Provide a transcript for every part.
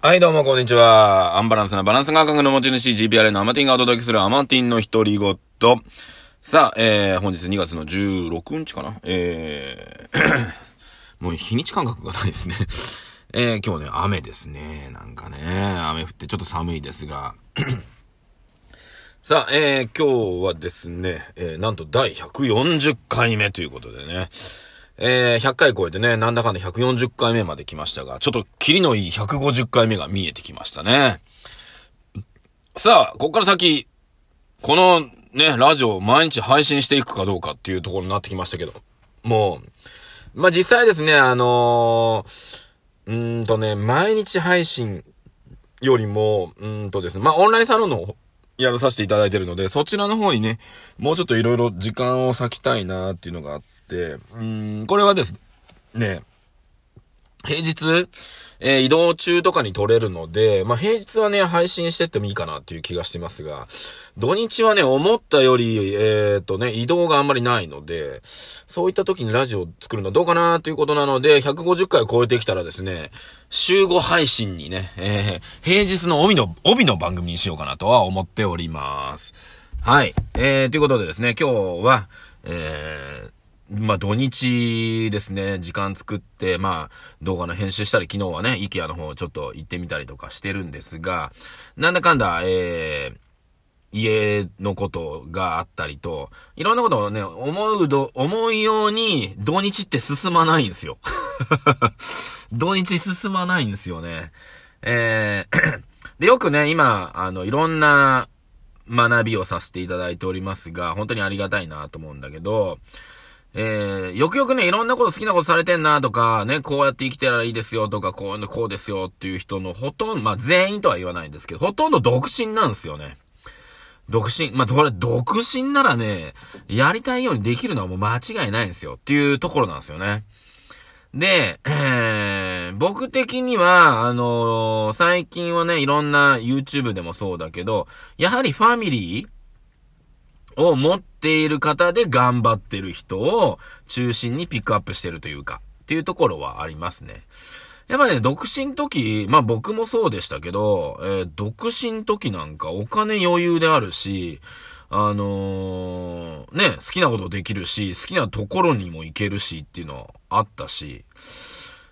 はい、どうも、こんにちは。アンバランスなバランス感覚の持ち主、GPR のアマティンがお届けするアマティンの独り言。さあ、えー、本日2月の16日かなえー、もう日にち感覚がないですね。えー、今日ね、雨ですね。なんかね、雨降ってちょっと寒いですが。さあ、えー、今日はですね、えー、なんと第140回目ということでね。えー、100回超えてね、なんだかんだ140回目まで来ましたが、ちょっとキリのいい150回目が見えてきましたね。さあ、こっから先、このね、ラジオを毎日配信していくかどうかっていうところになってきましたけど、もう、まあ、実際ですね、あのー、うーんとね、毎日配信よりも、うんとですね、まあ、オンラインサロンのやらさせていただいてるので、そちらの方にね、もうちょっといろいろ時間を割きたいなっていうのがあって、うん、これはですね、平日、えー、移動中とかに撮れるので、まあ、平日はね、配信してってもいいかなっていう気がしてますが、土日はね、思ったより、えっ、とね、移動があんまりないので、そういった時にラジオを作るのはどうかなということなので、150回超えてきたらですね、週5配信にね、えー、平日の帯の、帯の番組にしようかなとは思っております。はい。えー、ということでですね、今日は、えー、まあ土日ですね、時間作って、まあ動画の編集したり、昨日はね、イケアの方ちょっと行ってみたりとかしてるんですが、なんだかんだ、えー、家のことがあったりと、いろんなことをね、思うど、思うように土日って進まないんですよ。土日進まないんですよね。えーで、よくね、今、あの、いろんな学びをさせていただいておりますが、本当にありがたいなと思うんだけど、えー、よくよくね、いろんなこと好きなことされてんなとか、ね、こうやって生きてたらいいですよとか、こういうの、こうですよっていう人のほとんど、まあ全員とは言わないんですけど、ほとんど独身なんですよね。独身。まあ、これ、独身ならね、やりたいようにできるのはもう間違いないんですよっていうところなんですよね。で、えー、僕的には、あのー、最近はね、いろんな YouTube でもそうだけど、やはりファミリーを持っている方で頑張ってる人を中心にピックアップしてるというか、っていうところはありますね。やっぱね、独身時、まあ僕もそうでしたけど、えー、独身時なんかお金余裕であるし、あのー、ね、好きなことできるし、好きなところにも行けるしっていうのはあったし、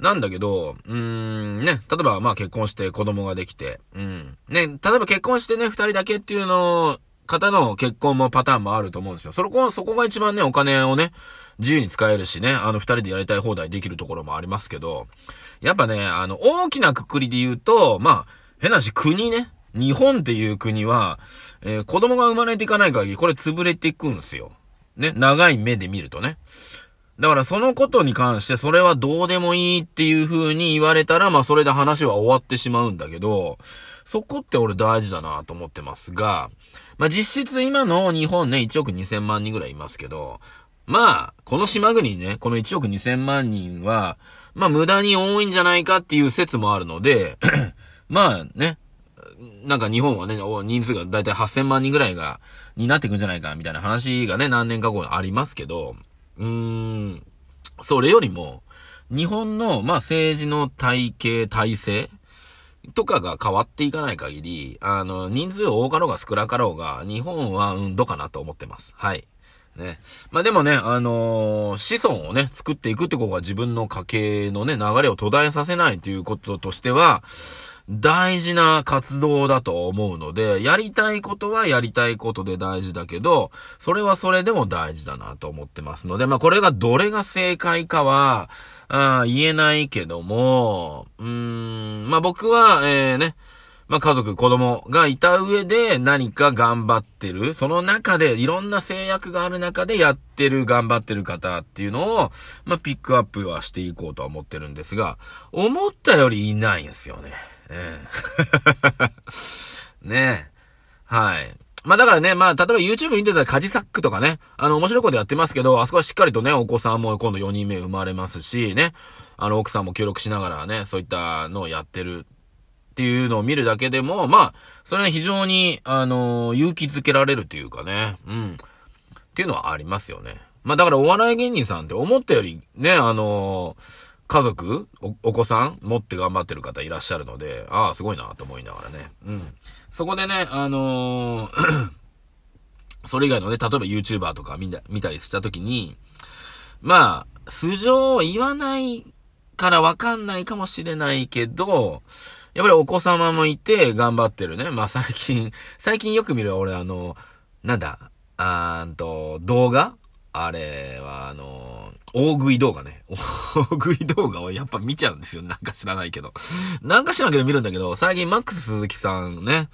なんだけど、うーん、ね、例えばまあ結婚して子供ができて、うん。ね、例えば結婚してね、二人だけっていうのを方の結婚もパターンもあると思うんですよ。そこ、そこが一番ね、お金をね、自由に使えるしね、あの二人でやりたい放題できるところもありますけど、やっぱね、あの、大きなくくりで言うと、まあ、変なし、国ね、日本っていう国は、えー、子供が生まれていかない限り、これ潰れていくんですよ。ね、長い目で見るとね。だからそのことに関してそれはどうでもいいっていう風に言われたら、まあそれで話は終わってしまうんだけど、そこって俺大事だなと思ってますが、まあ、実質今の日本ね、1億2000万人ぐらいいますけど、まあ、この島国ね、この1億2000万人は、まあ無駄に多いんじゃないかっていう説もあるので、まあね、なんか日本はね、人数がだいたい8000万人ぐらいが、になってくんじゃないかみたいな話がね、何年か後ありますけど、うーん、それよりも、日本の、まあ政治の体系、体制とかが変わっていかない限り、あの、人数多かろうが少なかろうが、日本は、うん、どかなと思ってます。はい。ね。まあ、でもね、あのー、子孫をね、作っていくってことが自分の家系のね、流れを途絶えさせないということとしては、大事な活動だと思うので、やりたいことはやりたいことで大事だけど、それはそれでも大事だなと思ってますので、まあこれがどれが正解かは、あ言えないけども、うーん、まあ僕は、えー、ね、まあ家族、子供がいた上で何か頑張ってる。その中で、いろんな制約がある中でやってる、頑張ってる方っていうのを、まあピックアップはしていこうとは思ってるんですが、思ったよりいないんですよね。ええ。ねえ。はい。まあだからね、まあ例えば YouTube 見てたらカジサックとかね、あの面白いことやってますけど、あそこはしっかりとね、お子さんも今度4人目生まれますし、ね、あの奥さんも協力しながらね、そういったのをやってるっていうのを見るだけでも、まあ、それは非常に、あの、勇気づけられるというかね、うん。っていうのはありますよね。まあだからお笑い芸人さんって思ったよりね、あの家族お、お子さん持って頑張ってる方いらっしゃるので、ああ、すごいなと思いながらね。うん。そこでね、あのー それ以外のね、例えば YouTuber とか見た見たりしたときに、まあ、素性を言わないからわかんないかもしれないけど、やっぱりお子様もいて頑張ってるね。まあ最近、最近よく見る俺あの、なんだ、あーんと、動画？あれはあの、大食い動画ね。大食い動画をやっぱ見ちゃうんですよ。なんか知らないけど。なんか知らんけど見るんだけど、最近マックス鈴木さんね、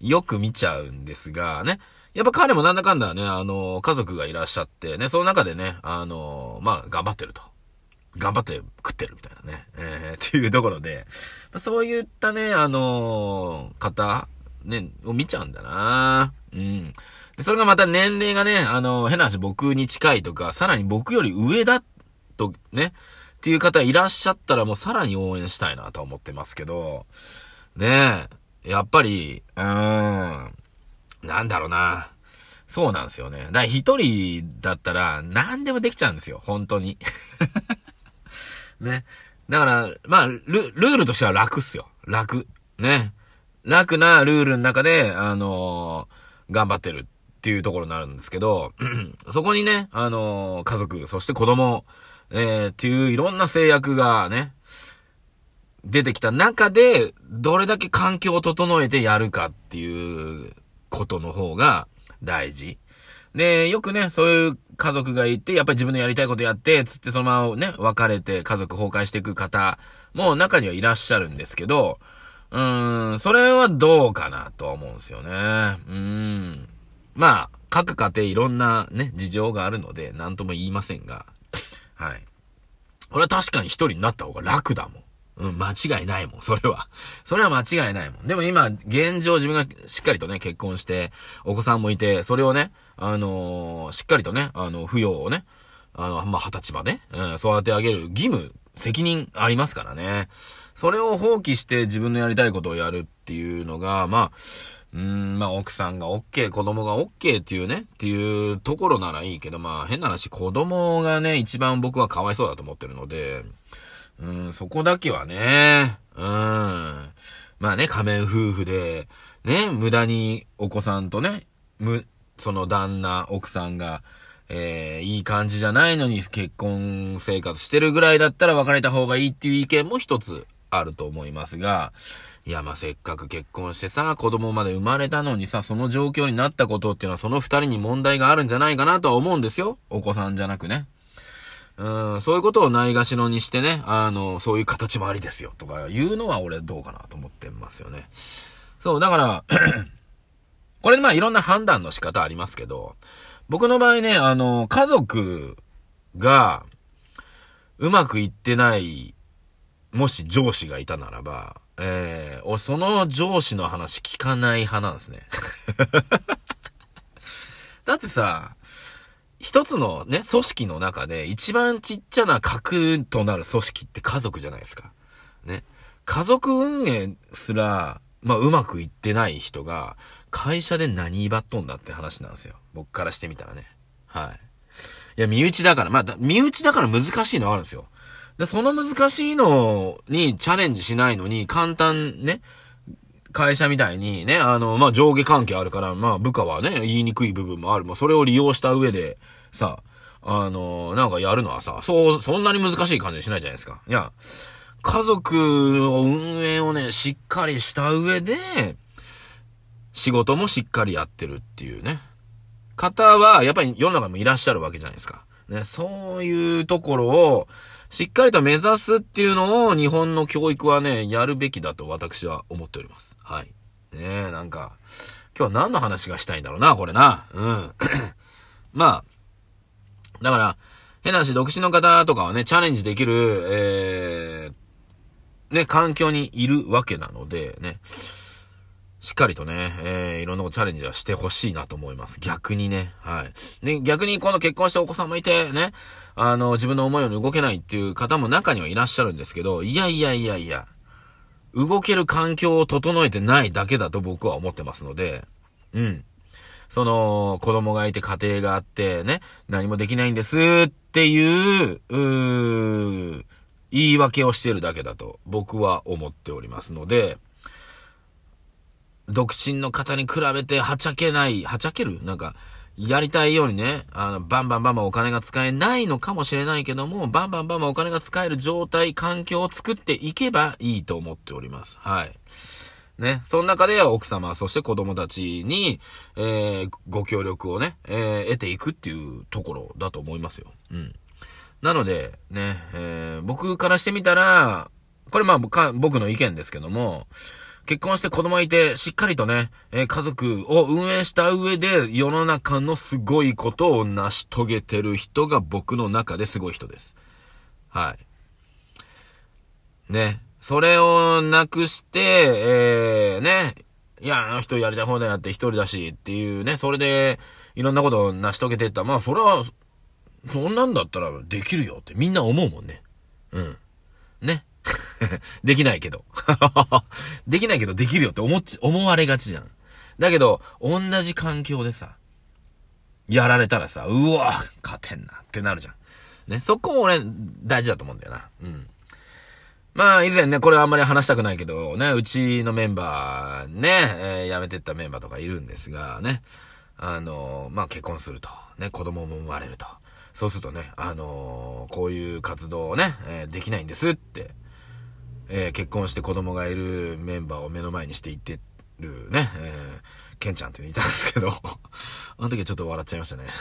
よく見ちゃうんですが、ね。やっぱ彼もなんだかんだね、あの、家族がいらっしゃってね、その中でね、あの、まあ、頑張ってると。頑張って食ってるみたいなね。えー、っていうところで、そういったね、あの方、ね、を見ちゃうんだなうん。で、それがまた年齢がね、あの、変な話僕に近いとか、さらに僕より上だとね、っていう方いらっしゃったらもうさらに応援したいなと思ってますけど、ねえ、やっぱり、うーん、なんだろうな。そうなんですよね。だから一人だったら何でもできちゃうんですよ、本当に。ね。だから、まあ、ル、ルールとしては楽っすよ。楽。ね。楽なルールの中で、あのー、頑張ってるっていうところになるんですけど、そこにね、あのー、家族、そして子供、えー、っていういろんな制約がね、出てきた中で、どれだけ環境を整えてやるかっていうことの方が大事。で、よくね、そういう家族がいて、やっぱり自分のやりたいことやって、つってそのままね、別れて家族崩壊していく方も中にはいらっしゃるんですけど、うーん、それはどうかなとは思うんですよね。うーん。まあ、各家庭いろんなね、事情があるので、なんとも言いませんが。はい。これは確かに一人になった方が楽だもん。うん、間違いないもん、それは。それは間違いないもん。でも今、現状自分がしっかりとね、結婚して、お子さんもいて、それをね、あのー、しっかりとね、あの、扶養をね、あの、まあ、二十歳まで、うん、育て上げる義務、責任ありますからね。それを放棄して自分のやりたいことをやるっていうのが、まあ、うん、まあ奥さんが OK、子供が OK っていうね、っていうところならいいけど、まあ変な話、子供がね、一番僕はかわいそうだと思ってるので、うん、そこだけはね、うん。まあね、仮面夫婦で、ね、無駄にお子さんとね、む、その旦那、奥さんが、えー、いい感じじゃないのに結婚生活してるぐらいだったら別れた方がいいっていう意見も一つあると思いますが、いや、まあせっかく結婚してさ、子供まで生まれたのにさ、その状況になったことっていうのはその二人に問題があるんじゃないかなとは思うんですよ。お子さんじゃなくね。うん、そういうことをないがしろにしてね、あの、そういう形もありですよ、とか言うのは俺どうかなと思ってますよね。そう、だから これまあいろんな判断の仕方ありますけど、僕の場合ね、あの、家族がうまくいってないもし上司がいたならば、えー、その上司の話聞かない派なんですね。だってさ、一つのね、組織の中で一番ちっちゃな核となる組織って家族じゃないですか。ね。家族運営すら、まあ、うまくいってない人が、会社で何威張っとんだって話なんですよ。僕からしてみたらね。はい。いや、身内だから、まあ、身内だから難しいのはあるんですよ。で、その難しいのにチャレンジしないのに、簡単ね、会社みたいにね、あの、まあ、上下関係あるから、まあ、部下はね、言いにくい部分もある。まあ、それを利用した上で、さ、あの、なんかやるのはさ、そう、そんなに難しい感じしないじゃないですか。いや、家族の運営をね、しっかりした上で、仕事もしっかりやってるっていうね。方は、やっぱり世の中もいらっしゃるわけじゃないですか。ね、そういうところを、しっかりと目指すっていうのを日本の教育はね、やるべきだと私は思っております。はい。ねえ、なんか、今日は何の話がしたいんだろうな、これな。うん。まあ、だから、変な話、独身の方とかはね、チャレンジできる、えー、ね、環境にいるわけなので、ね。しっかりとね、えー、いろんなことチャレンジはしてほしいなと思います。逆にね。はい。で、逆に今度結婚したお子さんもいて、ね、あの、自分の思うように動けないっていう方も中にはいらっしゃるんですけど、いやいやいやいや、動ける環境を整えてないだけだと僕は思ってますので、うん。その、子供がいて家庭があってね、何もできないんですっていう、う言い訳をしてるだけだと僕は思っておりますので、独身の方に比べてはちゃけない、はちゃける？なんか、やりたいようにね、あの、バンバンバンバンお金が使えないのかもしれないけども、バンバンバンバンお金が使える状態、環境を作っていけばいいと思っております。はい。ね。その中で奥様、そして子供たちに、えー、ご協力をね、えー、得ていくっていうところだと思いますよ。うん。なので、ね、えー、僕からしてみたら、これまあ僕の意見ですけども、結婚して子供いて、しっかりとね、えー、家族を運営した上で、世の中のすごいことを成し遂げてる人が僕の中ですごい人です。はい。ね。それをなくして、えー、ね。いや、あの人やりたい放題やって一人だしっていうね、それで、いろんなことを成し遂げてったまあ、それは、そんなんだったらできるよってみんな思うもんね。うん。ね。できないけど。できないけどできるよって思っち、思われがちじゃん。だけど、同じ環境でさ、やられたらさ、うわ、勝てんなってなるじゃん。ね、そこ俺、大事だと思うんだよな。うん。まあ、以前ね、これあんまり話したくないけど、ね、うちのメンバー、ね、えー、辞めてったメンバーとかいるんですが、ね、あのー、まあ結婚すると、ね、子供も生まれると。そうするとね、あのー、こういう活動をね、えー、できないんですって、えー、結婚して子供がいるメンバーを目の前にして言ってるね、えー、ケンちゃんっていうのいたんですけど あの時はちょっと笑っちゃいましたね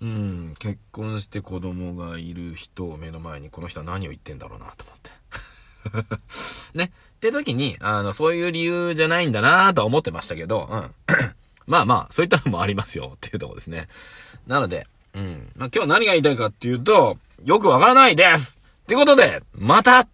うん、結婚して子供がいる人を目の前にこの人は何を言ってんだろうなと思って ね。って時に、あの、そういう理由じゃないんだなと思ってましたけど、うん。まあまあ、そういったのもありますよっていうとこですね。なので、うん。まあ今日何が言いたいかっていうと、よくわからないですってことで、また